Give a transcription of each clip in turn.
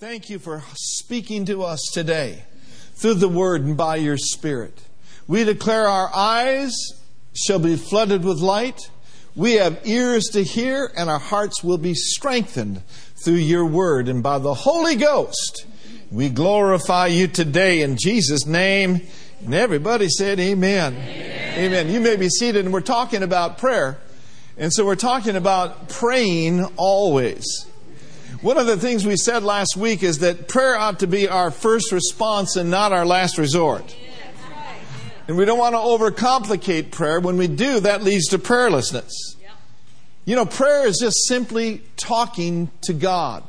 Thank you for speaking to us today through the Word and by your Spirit. We declare our eyes shall be flooded with light. We have ears to hear, and our hearts will be strengthened through your Word and by the Holy Ghost. We glorify you today in Jesus' name. And everybody said, Amen. Amen. Amen. You may be seated, and we're talking about prayer. And so we're talking about praying always. One of the things we said last week is that prayer ought to be our first response and not our last resort. And we don't want to overcomplicate prayer. When we do, that leads to prayerlessness. You know, prayer is just simply talking to God.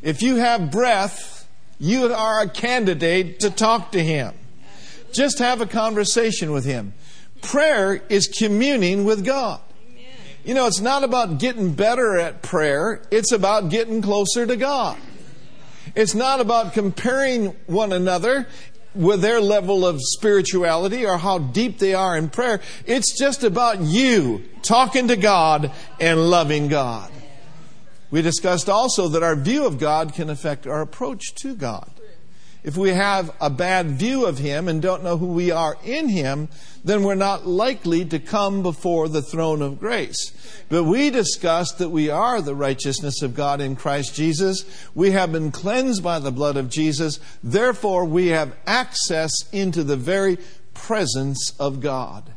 If you have breath, you are a candidate to talk to Him. Just have a conversation with Him. Prayer is communing with God. You know, it's not about getting better at prayer, it's about getting closer to God. It's not about comparing one another with their level of spirituality or how deep they are in prayer. It's just about you talking to God and loving God. We discussed also that our view of God can affect our approach to God. If we have a bad view of Him and don't know who we are in Him, then we're not likely to come before the throne of grace. But we discussed that we are the righteousness of God in Christ Jesus. We have been cleansed by the blood of Jesus. Therefore, we have access into the very presence of God.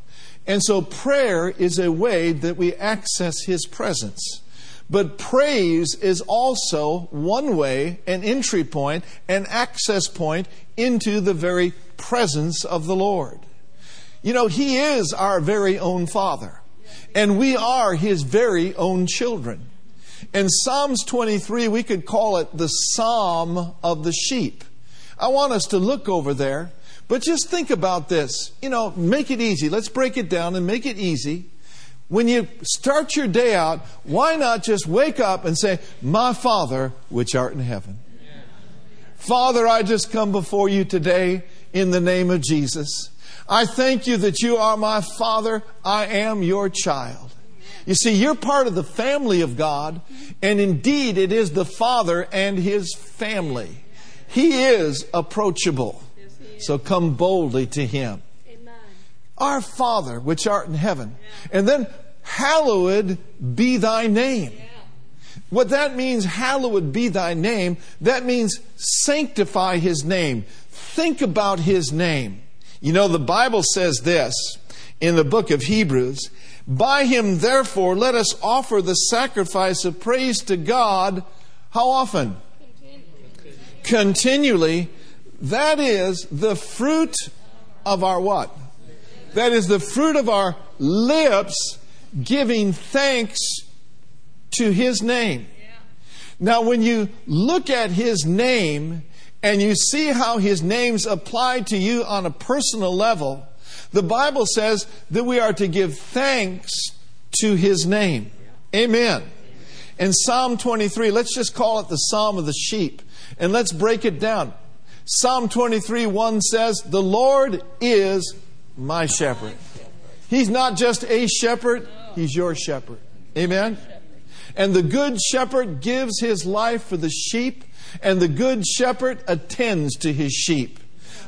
And so prayer is a way that we access His presence. But praise is also one way, an entry point, an access point into the very presence of the Lord. You know, He is our very own Father, and we are His very own children. In Psalms 23, we could call it the Psalm of the sheep. I want us to look over there, but just think about this. You know, make it easy. Let's break it down and make it easy when you start your day out, why not just wake up and say, My Father, which art in heaven? Father, I just come before you today in the name of Jesus. I thank you that you are my Father. I am your child. You see, you're part of the family of God, and indeed it is the Father and his family. He is approachable. So come boldly to him. Our Father, which art in heaven. And then, hallowed be thy name. What that means, hallowed be thy name, that means sanctify his name. Think about his name. You know, the Bible says this in the book of Hebrews By him, therefore, let us offer the sacrifice of praise to God. How often? Continually. Continually. That is the fruit of our what? That is the fruit of our lips giving thanks to His name. Now, when you look at His name and you see how His name's applied to you on a personal level, the Bible says that we are to give thanks to His name. Amen. In Psalm 23, let's just call it the Psalm of the sheep, and let's break it down. Psalm 23 1 says, The Lord is my shepherd. He's not just a shepherd, he's your shepherd. Amen? And the good shepherd gives his life for the sheep, and the good shepherd attends to his sheep.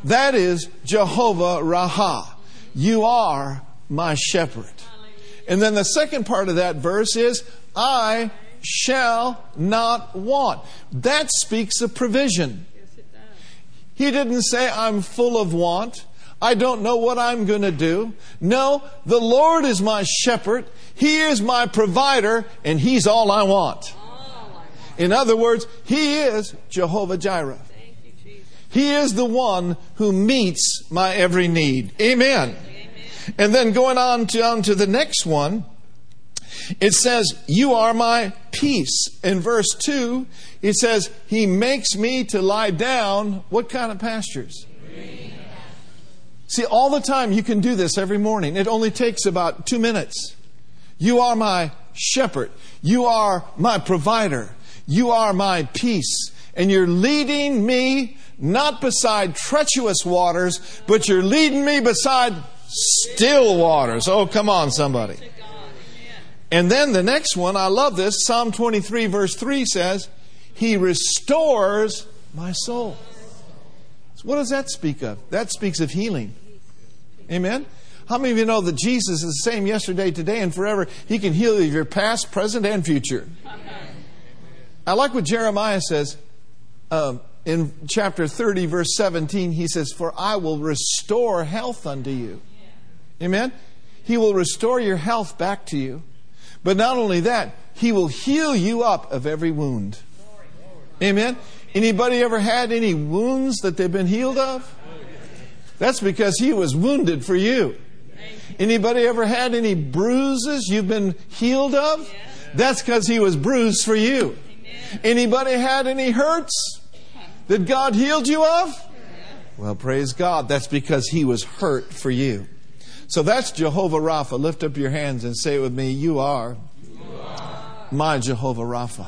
That is Jehovah Raah. You are my shepherd. And then the second part of that verse is, I shall not want. That speaks of provision. He didn't say, I'm full of want. I don't know what I'm going to do. No, the Lord is my shepherd. He is my provider, and He's all I want. In other words, He is Jehovah Jireh. He is the one who meets my every need. Amen. And then going on down to the next one, it says, You are my peace. In verse 2, it says, He makes me to lie down. What kind of pastures? See, all the time you can do this every morning. It only takes about two minutes. You are my shepherd. You are my provider. You are my peace. And you're leading me not beside treacherous waters, but you're leading me beside still waters. Oh, come on, somebody. And then the next one, I love this. Psalm 23, verse 3 says, He restores my soul. So what does that speak of? That speaks of healing. Amen? How many of you know that Jesus is the same yesterday, today, and forever? He can heal you of your past, present, and future. I like what Jeremiah says um, in chapter 30, verse 17. He says, For I will restore health unto you. Amen? He will restore your health back to you. But not only that, He will heal you up of every wound. Amen? Anybody ever had any wounds that they've been healed of? That's because He was wounded for you. Anybody ever had any bruises you've been healed of? That's because He was bruised for you. Anybody had any hurts that God healed you of? Well, praise God. That's because He was hurt for you. So that's Jehovah Rapha. Lift up your hands and say it with me You are, my Jehovah Rapha.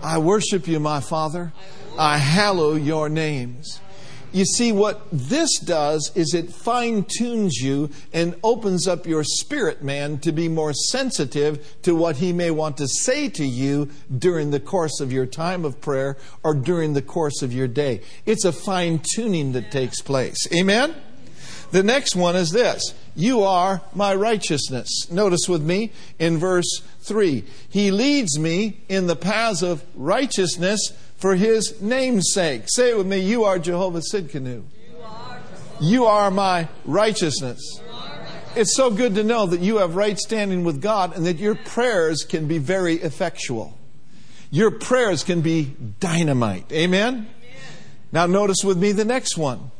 I worship you, my Father. I hallow your names. You see, what this does is it fine tunes you and opens up your spirit man to be more sensitive to what he may want to say to you during the course of your time of prayer or during the course of your day. It's a fine tuning that takes place. Amen? The next one is this You are my righteousness. Notice with me in verse 3 He leads me in the paths of righteousness for his name's sake. Say it with me You are Jehovah Tsidkenu. You are my righteousness. It's so good to know that you have right standing with God and that your prayers can be very effectual. Your prayers can be dynamite. Amen? Now, notice with me the next one.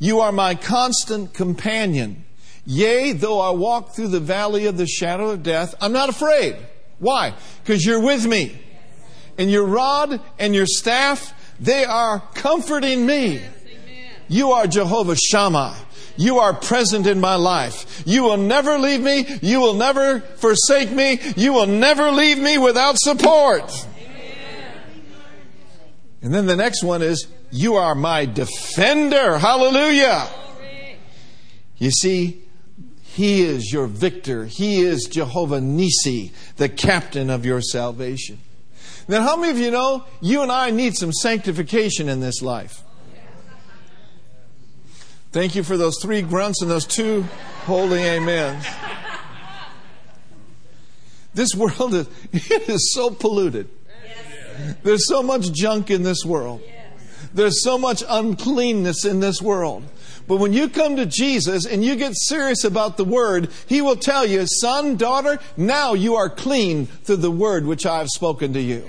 You are my constant companion. Yea, though I walk through the valley of the shadow of death, I'm not afraid. Why? Because you're with me. And your rod and your staff, they are comforting me. You are Jehovah Shammah. You are present in my life. You will never leave me. You will never forsake me. You will never leave me without support. And then the next one is, You are my defender. Hallelujah. You see, He is your victor. He is Jehovah Nisi, the captain of your salvation. Now, how many of you know you and I need some sanctification in this life? Thank you for those three grunts and those two holy amens. This world is, it is so polluted. There's so much junk in this world. There's so much uncleanness in this world. But when you come to Jesus and you get serious about the Word, He will tell you, son, daughter, now you are clean through the Word which I have spoken to you.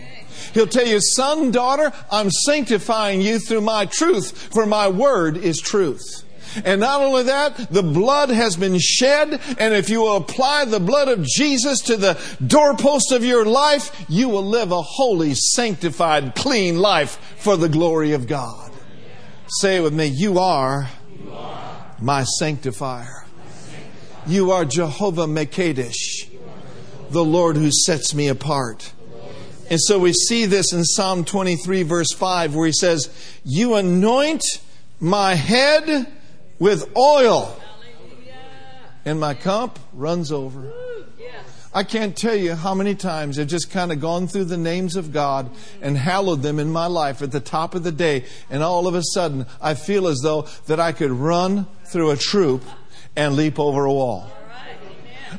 He'll tell you, son, daughter, I'm sanctifying you through my truth, for my Word is truth. And not only that, the blood has been shed, and if you apply the blood of Jesus to the doorpost of your life, you will live a holy, sanctified, clean life for the glory of God. Say it with me, you are, my sanctifier. You are Jehovah Mekadesh, the Lord who sets me apart. And so we see this in Psalm 23, verse 5, where he says, You anoint my head with oil, and my cup runs over. I can't tell you how many times I've just kind of gone through the names of God and hallowed them in my life at the top of the day, and all of a sudden I feel as though that I could run through a troop and leap over a wall.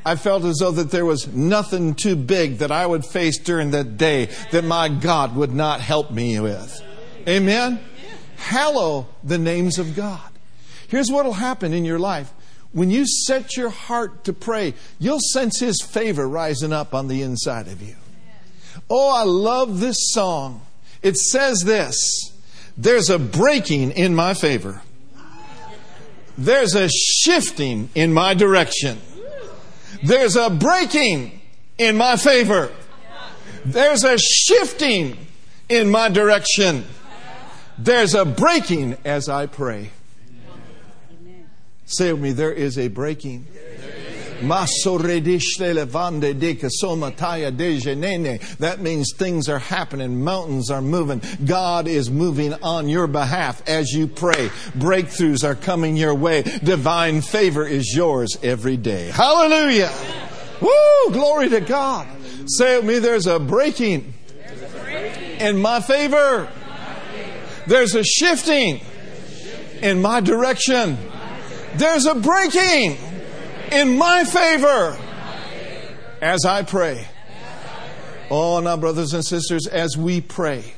I felt as though that there was nothing too big that I would face during that day that my God would not help me with. Amen? Hallow the names of God. Here's what will happen in your life. When you set your heart to pray, you'll sense His favor rising up on the inside of you. Oh, I love this song. It says this There's a breaking in my favor, there's a shifting in my direction, there's a breaking in my favor, there's a shifting in my direction, there's a breaking as I pray. Say with me, there is a breaking. That means things are happening, mountains are moving. God is moving on your behalf as you pray. Breakthroughs are coming your way. Divine favor is yours every day. Hallelujah! Woo! Glory to God. Say with me, there's a breaking in my favor. There's a shifting in my direction. There's a breaking in my favor as I pray. Oh, now, brothers and sisters, as we pray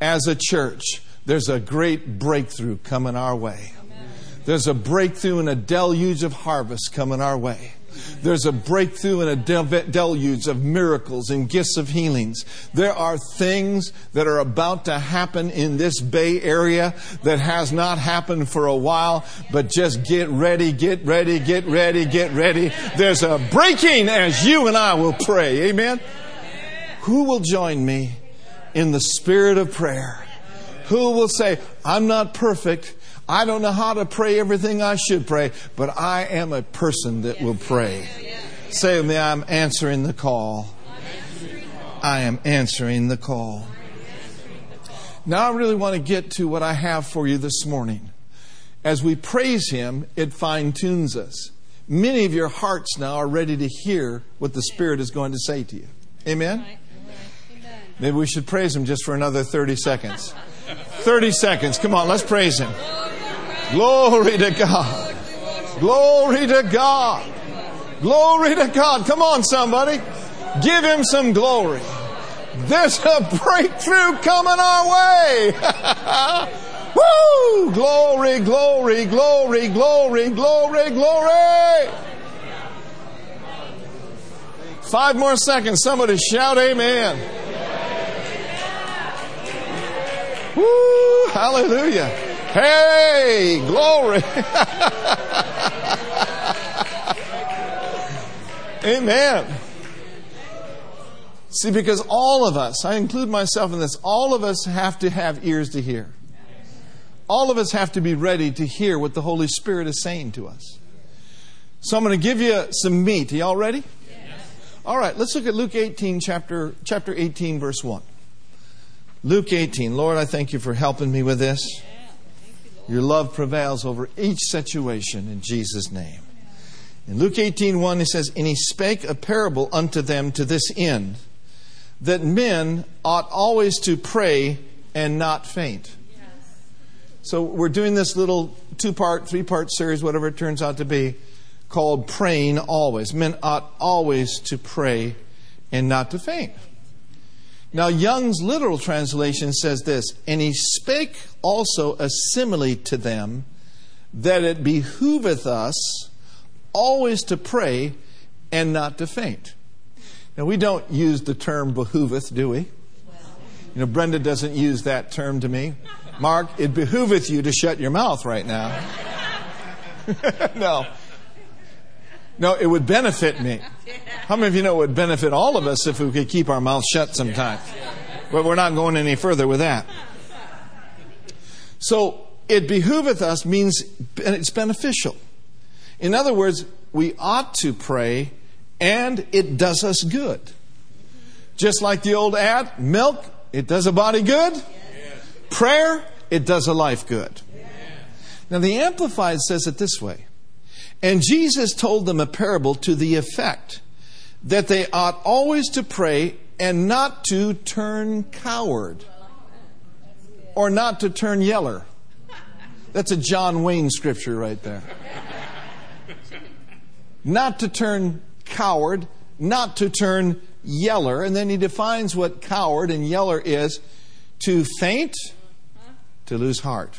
as a church, there's a great breakthrough coming our way. There's a breakthrough and a deluge of harvest coming our way. There's a breakthrough and a deluge of miracles and gifts of healings. There are things that are about to happen in this Bay Area that has not happened for a while, but just get ready, get ready, get ready, get ready. There's a breaking as you and I will pray. Amen. Who will join me in the spirit of prayer? Who will say, I'm not perfect, I don't know how to pray everything I should pray, but I am a person that will pray. Say with me, I'm answering the call. I am answering the call. Now I really want to get to what I have for you this morning. As we praise Him, it fine tunes us. Many of your hearts now are ready to hear what the Spirit is going to say to you. Amen? Maybe we should praise Him just for another 30 seconds. 30 seconds. Come on, let's praise Him. Glory to God. Glory to God. Glory to God. Come on, somebody. Give him some glory. There's a breakthrough coming our way. Woo! Glory, glory, glory, glory, glory, glory. Five more seconds. Somebody shout amen. Woo! Hallelujah. Hey, glory. Amen. See, because all of us, I include myself in this, all of us have to have ears to hear. All of us have to be ready to hear what the Holy Spirit is saying to us. So I'm going to give you some meat. Are y'all ready? Yes. All right, let's look at Luke 18, chapter, chapter 18, verse 1. Luke 18. Lord, I thank you for helping me with this. Your love prevails over each situation in Jesus' name. In Luke 18 1, he says, And he spake a parable unto them to this end, that men ought always to pray and not faint. So we're doing this little two part, three part series, whatever it turns out to be, called Praying Always. Men ought always to pray and not to faint. Now, Young's literal translation says this And he spake also a simile to them, that it behooveth us always to pray and not to faint. Now, we don't use the term behooveth, do we? You know, Brenda doesn't use that term to me. Mark, it behooveth you to shut your mouth right now. no. No, it would benefit me. How many of you know it would benefit all of us if we could keep our mouths shut sometimes? But we're not going any further with that. So, it behooveth us means it's beneficial. In other words, we ought to pray and it does us good. Just like the old ad, milk, it does a body good. Prayer, it does a life good. Now, the Amplified says it this way and Jesus told them a parable to the effect that they ought always to pray and not to turn coward or not to turn yeller. That's a John Wayne scripture right there. Not to turn coward, not to turn yeller. And then he defines what coward and yeller is to faint, to lose heart,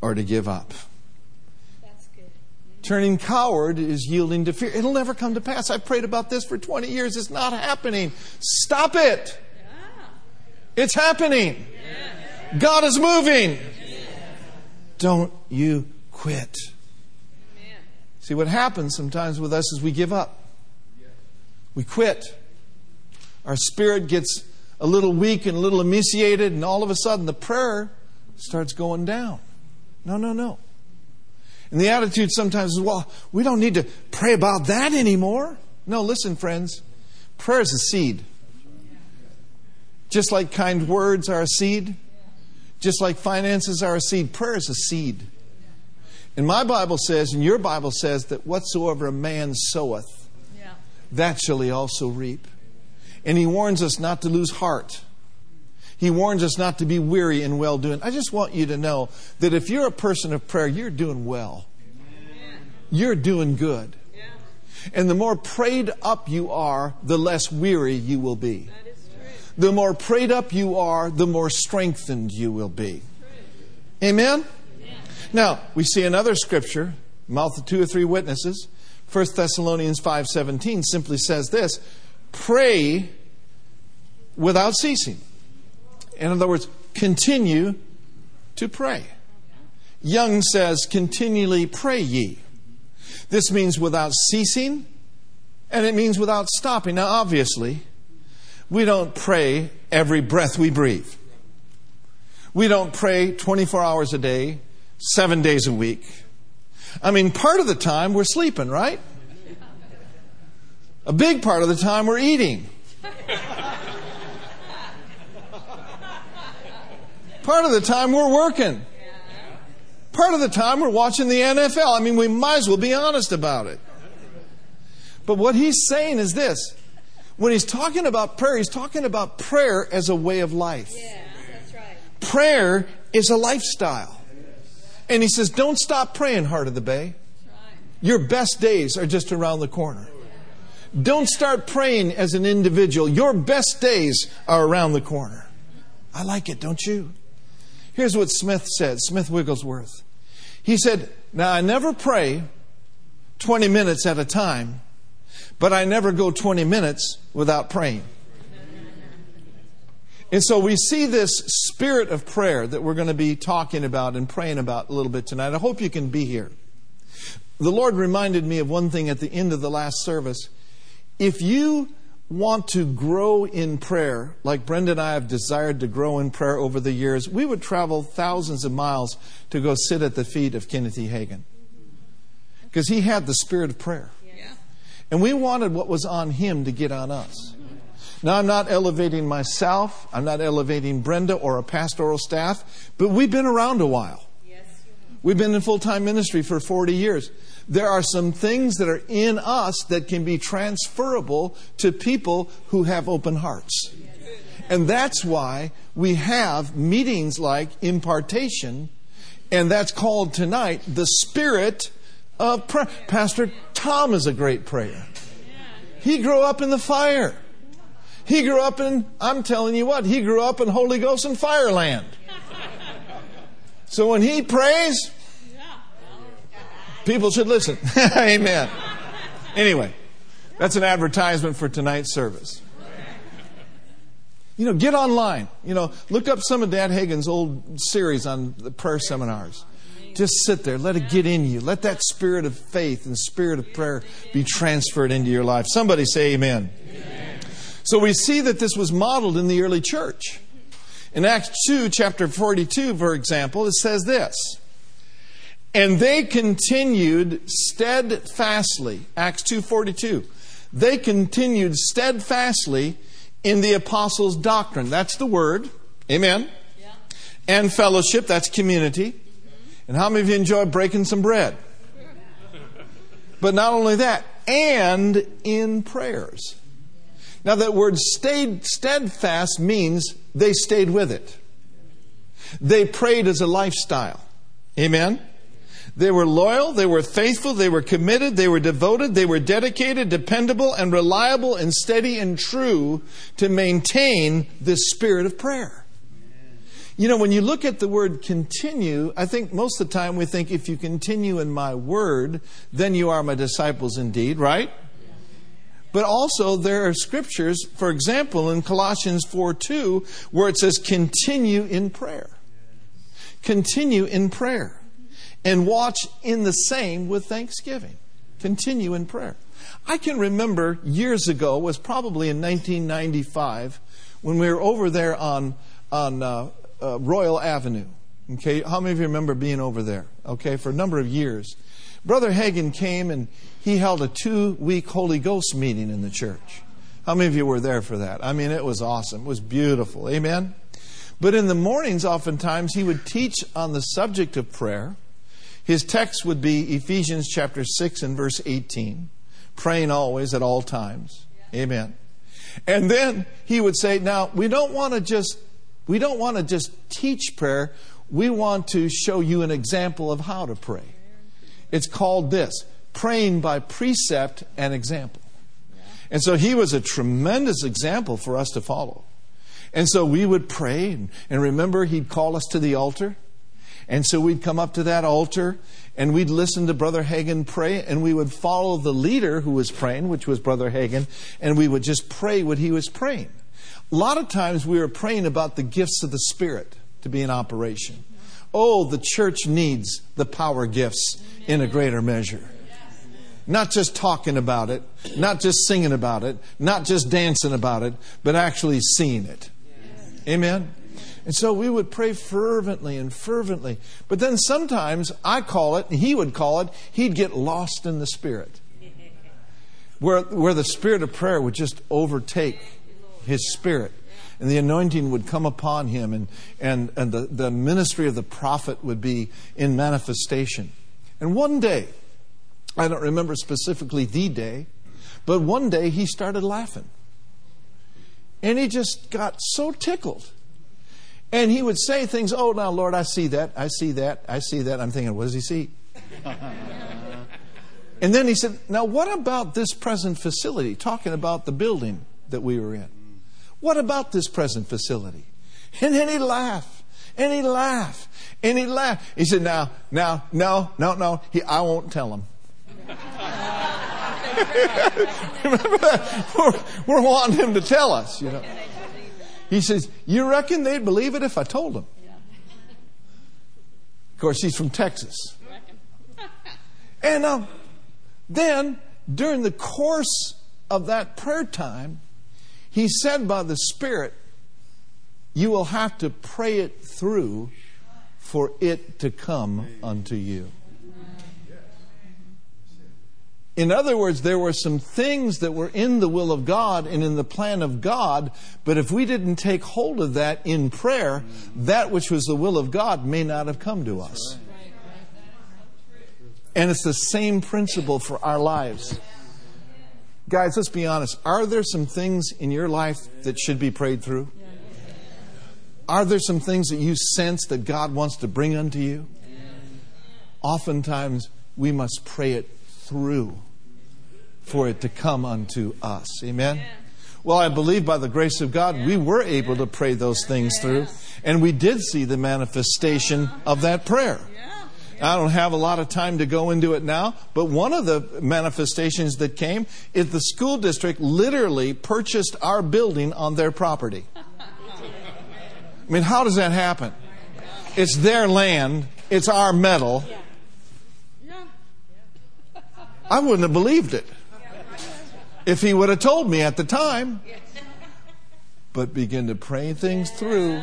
or to give up. Turning coward is yielding to fear. It'll never come to pass. I've prayed about this for 20 years. It's not happening. Stop it. It's happening. God is moving. Don't you quit. See, what happens sometimes with us is we give up. We quit. Our spirit gets a little weak and a little emaciated, and all of a sudden the prayer starts going down. No, no, no. And the attitude sometimes is, well, we don't need to pray about that anymore. No, listen, friends. Prayer is a seed. Just like kind words are a seed, just like finances are a seed, prayer is a seed. And my Bible says, and your Bible says, that whatsoever a man soweth, that shall he also reap. And he warns us not to lose heart. He warns us not to be weary in well doing. I just want you to know that if you're a person of prayer, you're doing well. You're doing good. And the more prayed up you are, the less weary you will be. The more prayed up you are, the more strengthened you will be. Amen? Now, we see another scripture, mouth of two or three witnesses. 1 Thessalonians 5:17 simply says this, pray without ceasing. In other words, continue to pray. Young says, continually pray ye. This means without ceasing, and it means without stopping. Now, obviously, we don't pray every breath we breathe. We don't pray 24 hours a day, seven days a week. I mean, part of the time we're sleeping, right? A big part of the time we're eating. Part of the time we're working. Part of the time we're watching the NFL. I mean, we might as well be honest about it. But what he's saying is this when he's talking about prayer, he's talking about prayer as a way of life. Yeah, that's right. Prayer is a lifestyle. And he says, Don't stop praying, Heart of the Bay. Your best days are just around the corner. Don't start praying as an individual. Your best days are around the corner. I like it, don't you? Here's what Smith said Smith Wigglesworth. He said, Now I never pray 20 minutes at a time, but I never go 20 minutes without praying. And so we see this spirit of prayer that we're going to be talking about and praying about a little bit tonight. I hope you can be here. The Lord reminded me of one thing at the end of the last service. If you want to grow in prayer, like Brenda and I have desired to grow in prayer over the years, we would travel thousands of miles to go sit at the feet of Kenneth E. Hagin. Because he had the spirit of prayer. And we wanted what was on him to get on us. Now, I'm not elevating myself, I'm not elevating Brenda or a pastoral staff, but we've been around a while. We've been in full time ministry for 40 years. There are some things that are in us that can be transferable to people who have open hearts. And that's why we have meetings like impartation, and that's called tonight the Spirit of Prayer. Pastor Tom is a great prayer. He grew up in the fire. He grew up in, I'm telling you what, he grew up in Holy Ghost and Fireland. So when he prays, people should listen. Amen. Anyway, that's an advertisement for tonight's service. You know, get online. You know, look up some of Dad Hagin's old series on the prayer seminars. Just sit there. Let it get in you. Let that spirit of faith and spirit of prayer be transferred into your life. Somebody say amen. amen. So we see that this was modeled in the early church. In Acts 2, chapter 42, for example, it says this. And they continued steadfastly. Acts 2:42. They continued steadfastly in the apostles' doctrine. That's the word. Amen. Yeah. And fellowship, that's community. And how many of you enjoy breaking some bread? But not only that, and in prayers. Now, that word stayed steadfast means they stayed with it. They prayed as a lifestyle. Amen? They were loyal, they were faithful, they were committed, they were devoted, they were dedicated, dependable, and reliable, and steady and true to maintain this spirit of prayer. You know, when you look at the word continue, I think most of the time we think if you continue in my word, then you are my disciples indeed, right? But also, there are scriptures, for example, in Colossians 4 2, where it says, continue in prayer. Continue in prayer. And watch in the same with thanksgiving. Continue in prayer. I can remember years ago, was probably in 1995, when we were over there on, on uh, uh, Royal Avenue. Okay, how many of you remember being over there? Okay, for a number of years. Brother Hagin came and he held a two week Holy Ghost meeting in the church. How many of you were there for that? I mean, it was awesome. It was beautiful. Amen? But in the mornings, oftentimes, he would teach on the subject of prayer. His text would be Ephesians chapter 6 and verse 18 praying always at all times. Amen. And then he would say, Now, we don't want to just We don't want to just teach prayer, we want to show you an example of how to pray. It's called this praying by precept and example. And so he was a tremendous example for us to follow. And so we would pray, and, and remember, he'd call us to the altar. And so we'd come up to that altar and we'd listen to Brother Hagin pray and we would follow the leader who was praying, which was Brother Hagin, and we would just pray what he was praying. A lot of times we were praying about the gifts of the Spirit to be in operation. Oh, the church needs the power gifts in a greater measure. Not just talking about it, not just singing about it, not just dancing about it, but actually seeing it. Amen? And so we would pray fervently and fervently. But then sometimes I call it, and he would call it, he'd get lost in the Spirit. Where, where the spirit of prayer would just overtake his spirit. And the anointing would come upon him, and, and, and the, the ministry of the prophet would be in manifestation. And one day, I don't remember specifically the day, but one day he started laughing. And he just got so tickled. And he would say things, oh, now, Lord, I see that, I see that, I see that. I'm thinking, what does he see? and then he said, now, what about this present facility? Talking about the building that we were in. What about this present facility? And then he'd laugh. And he'd laugh. And he'd laugh. He said, Now, now, no, no, no. He, I won't tell him. Remember that? We're, we're, wanting him to tell us, you know. He says, You reckon they'd believe it if I told them? Of course, he's from Texas. And um, then, during the course of that prayer time, he said by the Spirit, You will have to pray it through for it to come unto you. In other words, there were some things that were in the will of God and in the plan of God, but if we didn't take hold of that in prayer, that which was the will of God may not have come to us. And it's the same principle for our lives. Guys, let's be honest. Are there some things in your life that should be prayed through? Are there some things that you sense that God wants to bring unto you? Oftentimes, we must pray it through for it to come unto us. Amen? Well, I believe by the grace of God, we were able to pray those things through, and we did see the manifestation uh-huh. of that prayer. I don't have a lot of time to go into it now, but one of the manifestations that came is the school district literally purchased our building on their property. I mean, how does that happen? It's their land, it's our metal. I wouldn't have believed it if he would have told me at the time. But begin to pray things through,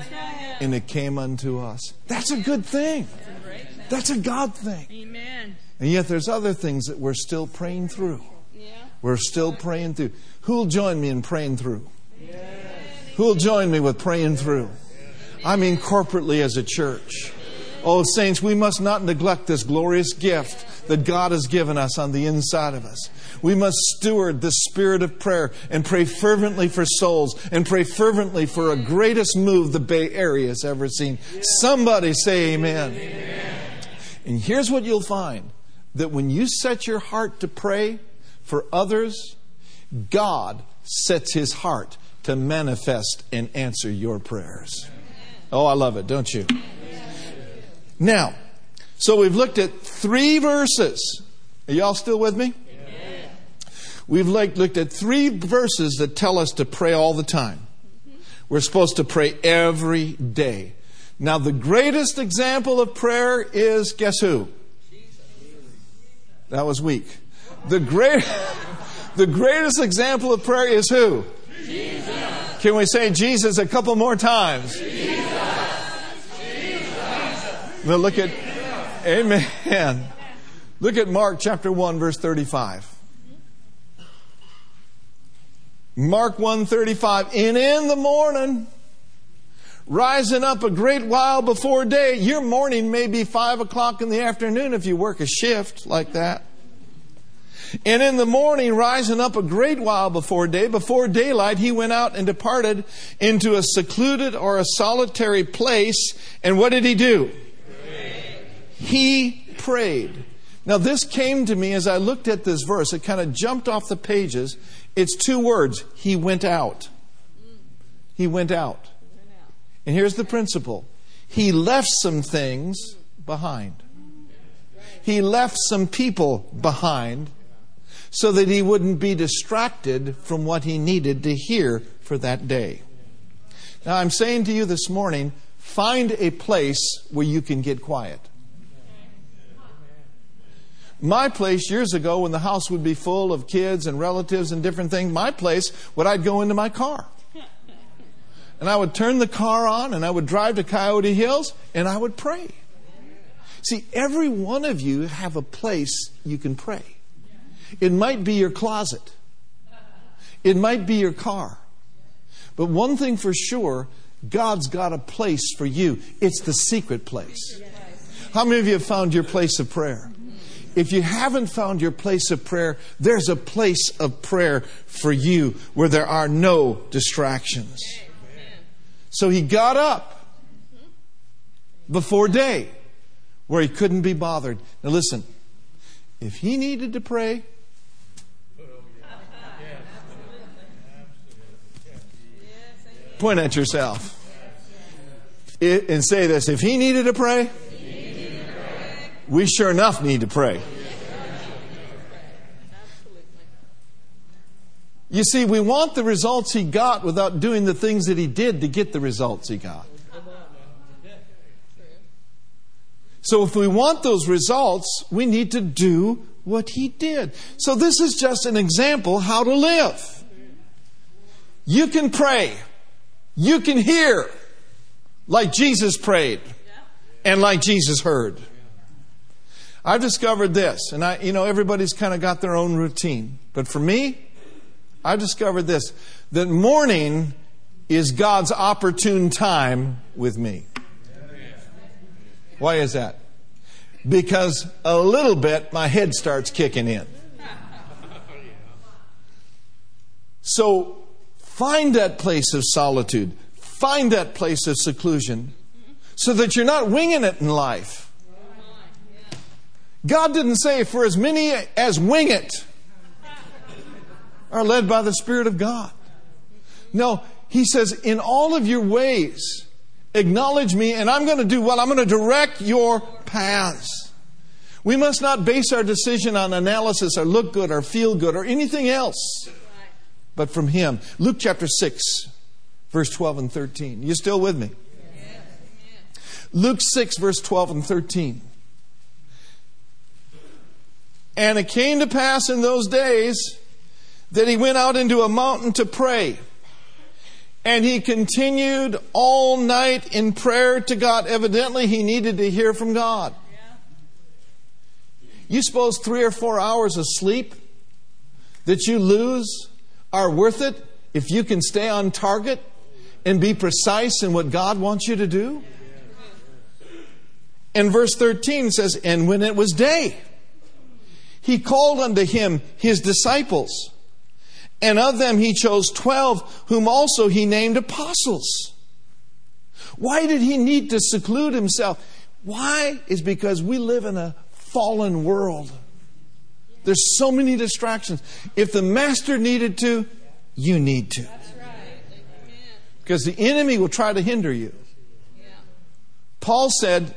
and it came unto us. That's a good thing. That's a God thing. Amen. And yet there's other things that we're still praying through. We're still praying through. Who'll join me in praying through? Who'll join me with praying through? I mean corporately as a church. Oh, saints, we must not neglect this glorious gift that God has given us on the inside of us. We must steward the spirit of prayer and pray fervently for souls and pray fervently for a greatest move the Bay Area has ever seen. Somebody say amen. amen. And here's what you'll find that when you set your heart to pray for others, God sets his heart to manifest and answer your prayers. Oh, I love it, don't you? Now, so we've looked at three verses. Are y'all still with me? We've looked at three verses that tell us to pray all the time. Mm-hmm. We're supposed to pray every day. Now, the greatest example of prayer is guess who? That was weak. The great, the greatest example of prayer is who? Jesus. Can we say Jesus a couple more times? Jesus. Now look at, Amen. Look at Mark chapter one, verse thirty-five. Mark 135, and in the morning, rising up a great while before day. Your morning may be five o'clock in the afternoon if you work a shift like that. And in the morning, rising up a great while before day, before daylight, he went out and departed into a secluded or a solitary place. And what did he do? He prayed. Now, this came to me as I looked at this verse. It kind of jumped off the pages. It's two words He went out. He went out. And here's the principle He left some things behind. He left some people behind so that he wouldn't be distracted from what he needed to hear for that day. Now, I'm saying to you this morning find a place where you can get quiet. My place years ago, when the house would be full of kids and relatives and different things, my place would I'd go into my car. And I would turn the car on and I would drive to Coyote Hills and I would pray. See, every one of you have a place you can pray. It might be your closet. It might be your car. But one thing for sure, God's got a place for you. It's the secret place. How many of you have found your place of prayer? If you haven't found your place of prayer, there's a place of prayer for you where there are no distractions. So he got up before day where he couldn't be bothered. Now listen, if he needed to pray, point at yourself and say this if he needed to pray, we sure enough need to pray. You see, we want the results he got without doing the things that he did to get the results he got. So if we want those results, we need to do what he did. So this is just an example how to live. You can pray. You can hear like Jesus prayed and like Jesus heard. I've discovered this, and I, you know, everybody's kind of got their own routine. But for me, I've discovered this that morning is God's opportune time with me. Why is that? Because a little bit my head starts kicking in. So find that place of solitude, find that place of seclusion, so that you're not winging it in life. God didn't say, for as many as wing it are led by the Spirit of God. No, He says, in all of your ways, acknowledge me, and I'm going to do what? I'm going to direct your paths. We must not base our decision on analysis or look good or feel good or anything else, but from Him. Luke chapter 6, verse 12 and 13. You still with me? Luke 6, verse 12 and 13. And it came to pass in those days that he went out into a mountain to pray. And he continued all night in prayer to God. Evidently, he needed to hear from God. You suppose three or four hours of sleep that you lose are worth it if you can stay on target and be precise in what God wants you to do? And verse 13 says, And when it was day, he called unto him his disciples, and of them he chose twelve, whom also he named apostles. Why did he need to seclude himself? Why? Is because we live in a fallen world. There's so many distractions. If the master needed to, you need to. Because the enemy will try to hinder you. Paul said,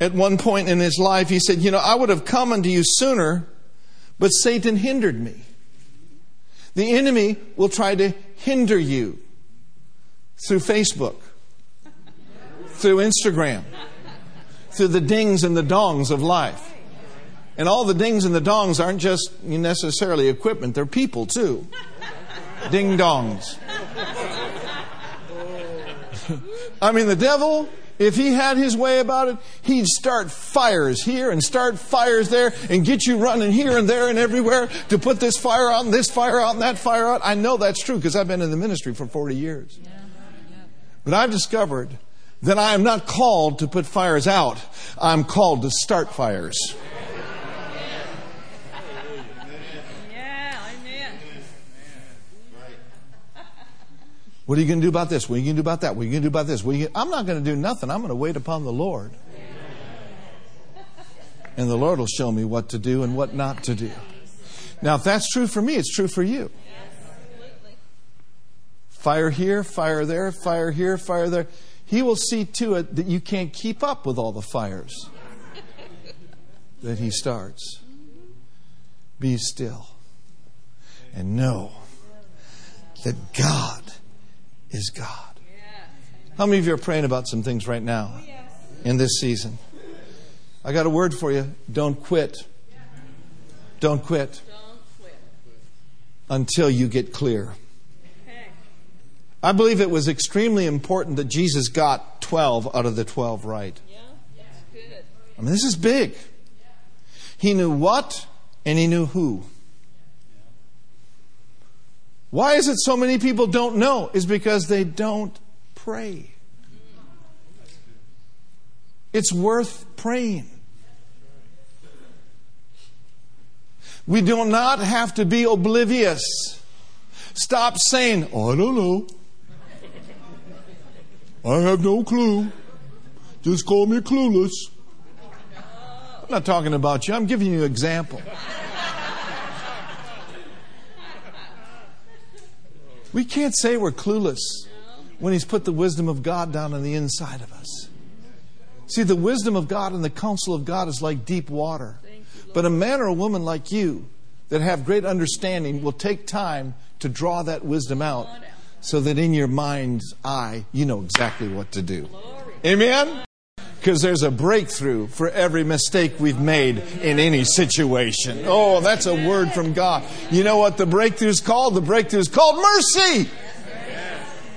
at one point in his life, he said, You know, I would have come unto you sooner, but Satan hindered me. The enemy will try to hinder you through Facebook, through Instagram, through the dings and the dongs of life. And all the dings and the dongs aren't just necessarily equipment, they're people too. Ding dongs. I mean, the devil if he had his way about it, he'd start fires here and start fires there and get you running here and there and everywhere to put this fire out and this fire out and that fire out. I know that's true because I've been in the ministry for 40 years. But I've discovered that I am not called to put fires out, I'm called to start fires. What are you going to do about this? What are you going to do about that? What are you going to do about this? You I'm not going to do nothing. I'm going to wait upon the Lord. And the Lord will show me what to do and what not to do. Now, if that's true for me, it's true for you. Fire here, fire there, fire here, fire there. He will see to it that you can't keep up with all the fires that He starts. Be still and know that God is God. How many of you are praying about some things right now in this season? I got a word for you. Don't quit. Don't quit until you get clear. I believe it was extremely important that Jesus got 12 out of the 12 right. I mean, this is big. He knew what and he knew who. Why is it so many people don't know? Is because they don't pray. It's worth praying. We do not have to be oblivious. Stop saying, oh, I don't know. I have no clue. Just call me clueless. I'm not talking about you. I'm giving you an example. We can't say we're clueless when He's put the wisdom of God down on the inside of us. See, the wisdom of God and the counsel of God is like deep water. But a man or a woman like you that have great understanding will take time to draw that wisdom out so that in your mind's eye, you know exactly what to do. Amen? Because there's a breakthrough for every mistake we've made in any situation. Oh, that's a word from God. You know what the breakthrough is called? The breakthrough is called mercy.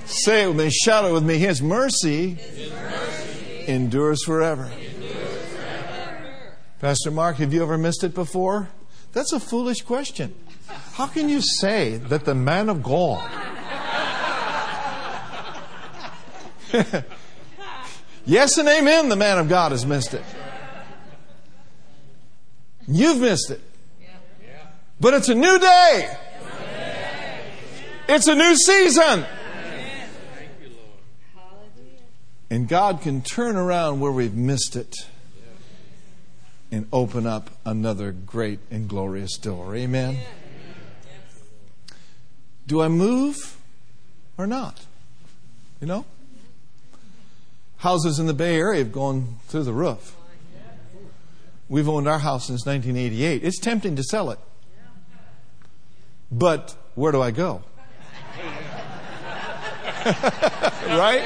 Say it with me, shout it with me. His mercy, His mercy endures forever. Pastor Mark, have you ever missed it before? That's a foolish question. How can you say that the man of God yes and amen, the man of God has missed it. You've missed it. But it's a new day. It's a new season. And God can turn around where we've missed it and open up another great and glorious door. Amen. Do I move or not? You know? Houses in the Bay Area have gone through the roof. We've owned our house since 1988. It's tempting to sell it. But where do I go? right?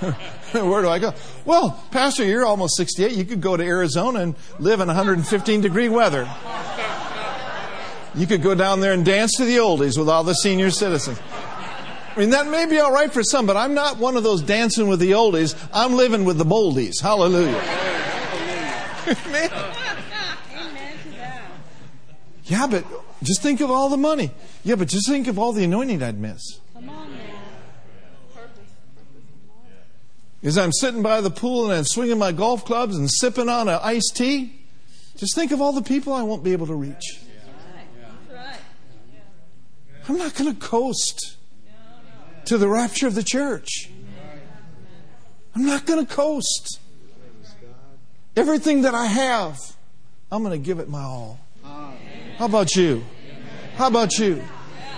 Where do I go? Well, Pastor, you're almost 68. You could go to Arizona and live in 115 degree weather. You could go down there and dance to the oldies with all the senior citizens. I mean, that may be all right for some, but I'm not one of those dancing with the oldies. I'm living with the boldies. Hallelujah. Amen. Yeah, but just think of all the money. Yeah, but just think of all the anointing I'd miss. Come on, man. As I'm sitting by the pool and I'm swinging my golf clubs and sipping on an iced tea, just think of all the people I won't be able to reach. I'm not going to coast to the rapture of the church. I'm not going to coast. Everything that I have, I'm going to give it my all. How about you? How about you?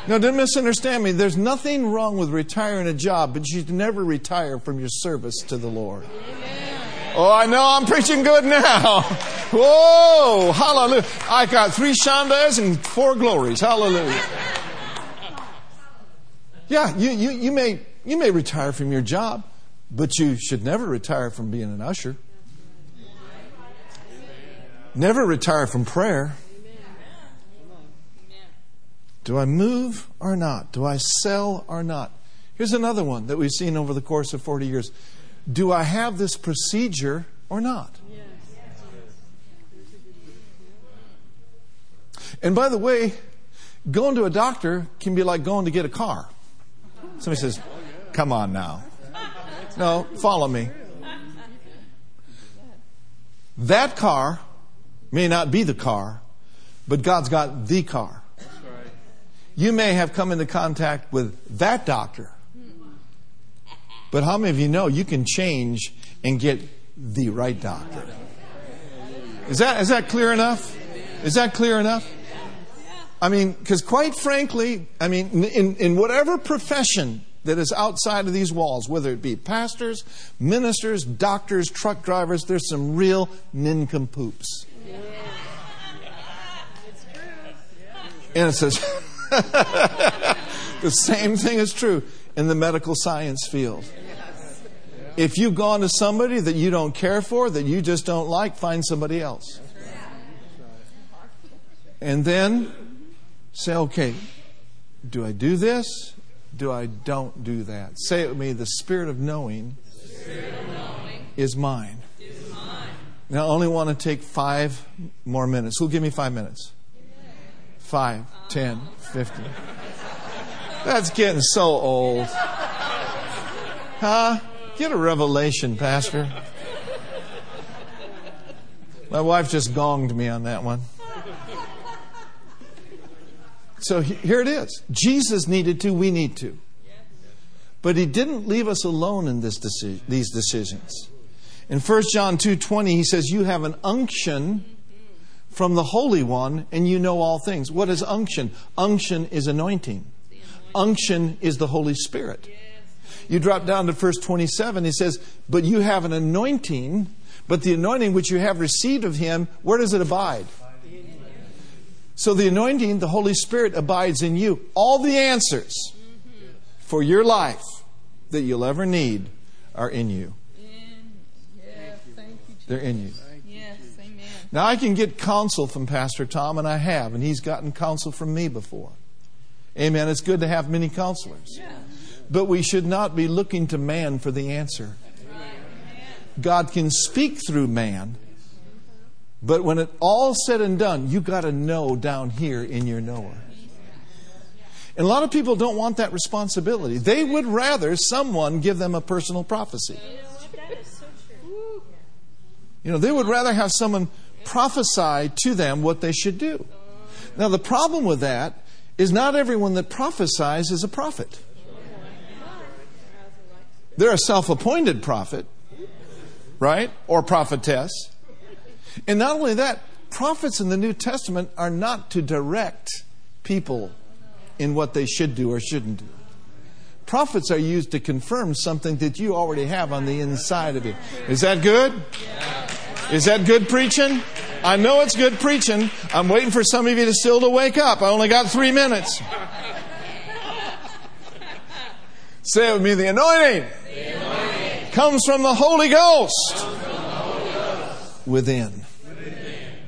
Now, don't misunderstand me. There's nothing wrong with retiring a job, but you should never retire from your service to the Lord. Oh, I know I'm preaching good now. Whoa, hallelujah. I got three Shondas and four glories. Hallelujah. Yeah, you, you, you, may, you may retire from your job, but you should never retire from being an usher. Never retire from prayer. Do I move or not? Do I sell or not? Here's another one that we've seen over the course of 40 years. Do I have this procedure or not? And by the way, going to a doctor can be like going to get a car. Somebody says, Come on now. No, follow me. That car may not be the car, but God's got the car. You may have come into contact with that doctor, But how many of you know you can change and get the right doctor? Is that, is that clear enough? Is that clear enough? I mean, because quite frankly, I mean, in, in whatever profession that is outside of these walls, whether it be pastors, ministers, doctors, truck drivers, there's some real nincompoops. And it says, the same thing is true in the medical science field. If you've gone to somebody that you don't care for, that you just don't like, find somebody else. And then say, okay, do I do this? Do I don't do that? Say it with me the spirit of knowing, Spirit of knowing is mine. is mine. Now, I only want to take five more minutes. Who'll give me five minutes? Five, ten, fifty. That's getting so old. Huh? Get a revelation, Pastor. My wife just gonged me on that one. So here it is. Jesus needed to, we need to. But he didn't leave us alone in this deci- these decisions. In 1 John 2:20 he says you have an unction from the Holy One and you know all things. What is unction? Unction is anointing. Unction is the Holy Spirit. You drop down to verse 27 he says, "But you have an anointing, but the anointing which you have received of him, where does it abide?" So the anointing, the Holy Spirit abides in you. All the answers for your life that you'll ever need are in you. They're in you. Now, I can get counsel from Pastor Tom, and I have, and he's gotten counsel from me before. Amen. It's good to have many counselors. But we should not be looking to man for the answer. God can speak through man, but when it all said and done, you got to know down here in your knower. And a lot of people don't want that responsibility. They would rather someone give them a personal prophecy. You know, they would rather have someone prophesy to them what they should do. Now, the problem with that is not everyone that prophesies is a prophet. They're a self appointed prophet, right? Or prophetess. And not only that, prophets in the New Testament are not to direct people in what they should do or shouldn't do. Prophets are used to confirm something that you already have on the inside of you. Is that good? Is that good preaching? I know it's good preaching. I'm waiting for some of you to still to wake up. I only got three minutes. Say it with me the anointing, comes from the Holy Ghost, within.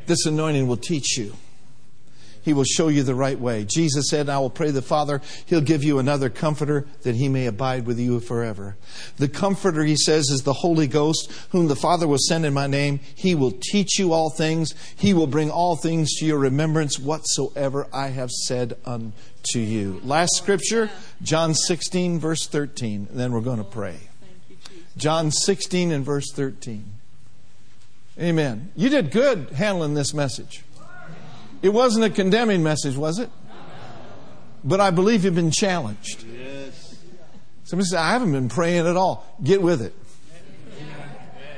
This anointing will teach you. He will show you the right way. Jesus said, I will pray the Father, He'll give you another comforter that He may abide with you forever. The comforter, He says, is the Holy Ghost, whom the Father will send in my name. He will teach you all things. He will bring all things to your remembrance whatsoever I have said unto you. Last scripture, John 16, verse 13. And then we're going to pray. John 16 and verse 13. Amen. You did good handling this message. It wasn't a condemning message, was it? But I believe you've been challenged. Yes. Somebody said, I haven't been praying at all. Get with it.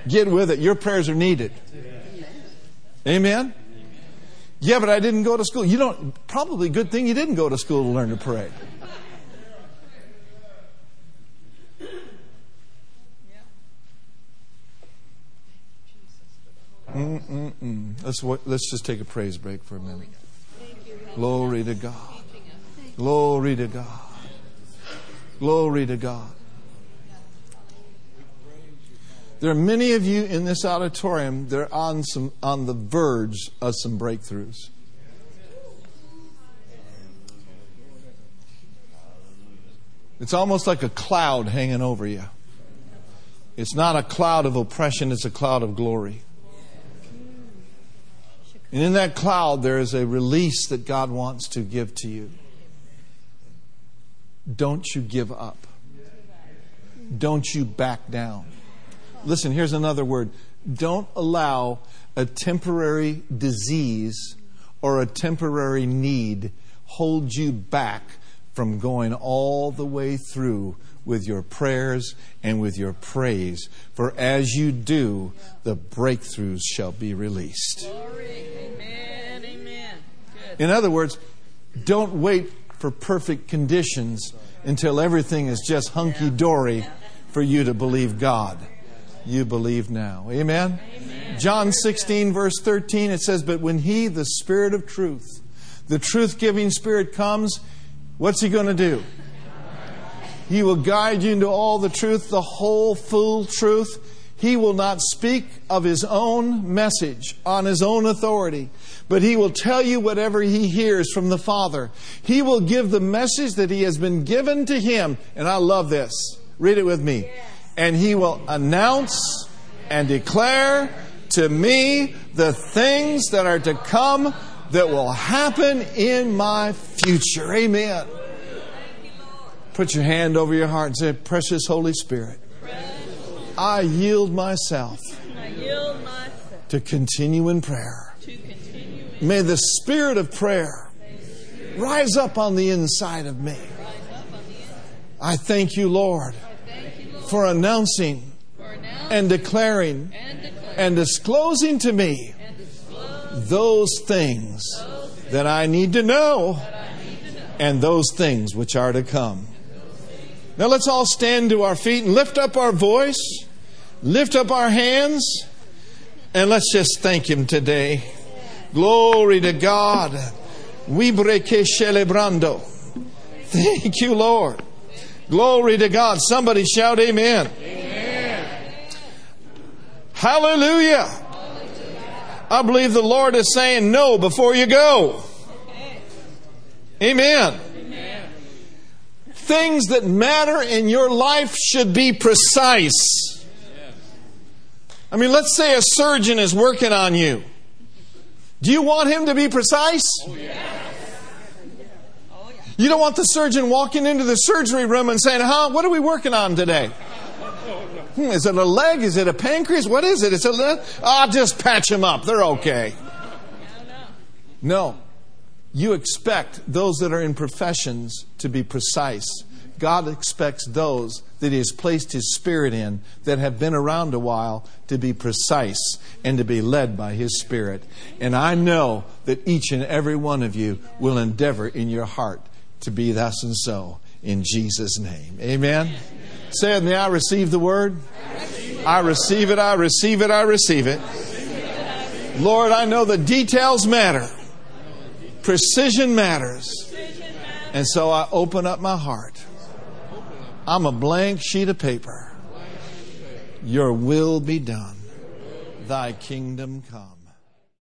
Get with it. Your prayers are needed. Amen? Yeah, but I didn't go to school. You don't, probably good thing you didn't go to school to learn to pray. Mm-mm-mm. Let's, wa- let's just take a praise break for a minute. Glory to God. Glory to God. Glory to God. There are many of you in this auditorium that are on, some, on the verge of some breakthroughs. It's almost like a cloud hanging over you. It's not a cloud of oppression, it's a cloud of glory. And in that cloud, there is a release that God wants to give to you. Don't you give up. Don't you back down. Listen, here's another word. Don't allow a temporary disease or a temporary need hold you back from going all the way through with your prayers and with your praise. For as you do, the breakthroughs shall be released. Glory. Amen. Amen. In other words, don't wait for perfect conditions until everything is just hunky dory for you to believe God. You believe now. Amen? John 16, verse 13, it says, But when He, the Spirit of truth, the truth giving Spirit comes, what's He going to do? He will guide you into all the truth, the whole full truth. He will not speak of his own message on his own authority, but he will tell you whatever he hears from the Father. He will give the message that he has been given to him. And I love this. Read it with me. And he will announce and declare to me the things that are to come that will happen in my future. Amen. Put your hand over your heart and say, Precious Holy Spirit, I yield myself I yield myself to continue in prayer. May the spirit of prayer rise up on the inside of me. I thank you, Lord, Thank you, Lord, for announcing and declaring and disclosing to me those things that I need to know and those things which are to come. Now let's all stand to our feet and lift up our voice, lift up our hands, and let's just thank Him today. Glory to God. Vibreke celebrando. Thank you, Lord. Glory to God. Somebody shout amen. Hallelujah. I believe the Lord is saying know before you go. Amen. Things that matter in your life should be precise. I mean, let's say a surgeon is working on you. Do you want him to be precise? You don't want the surgeon walking into the surgery room and saying, Huh, what are we working on today? Hmm, is it a leg? Is it a pancreas? What is it? It's a. Le- I'll just patch them up. They're okay. No. You expect those that are in professions to be precise. God expects those that He has placed His Spirit in that have been around a while to be precise and to be led by His Spirit. And I know that each and every one of you will endeavor in your heart to be thus and so in Jesus' name. Amen. Say it, may I receive the word? I receive it, I receive it, I receive it. Lord, I know the details matter. Precision matters. And so I open up my heart. I'm a blank sheet of paper. Your will be done. Thy kingdom come.